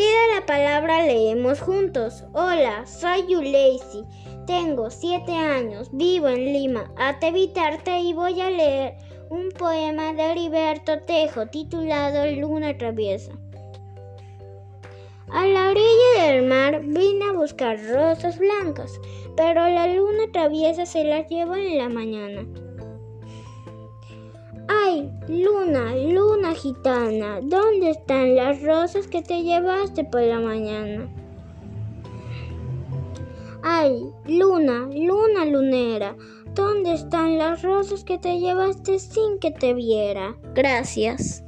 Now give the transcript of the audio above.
la palabra leemos juntos. Hola, soy Yuleisi. Tengo siete años, vivo en Lima, Atevitarte y voy a leer un poema de Heriberto Tejo titulado Luna Traviesa. A la orilla del mar vine a buscar rosas blancas, pero la luna traviesa se las llevó en la mañana. Luna, luna gitana, ¿dónde están las rosas que te llevaste por la mañana? Ay, luna, luna lunera, ¿dónde están las rosas que te llevaste sin que te viera? Gracias.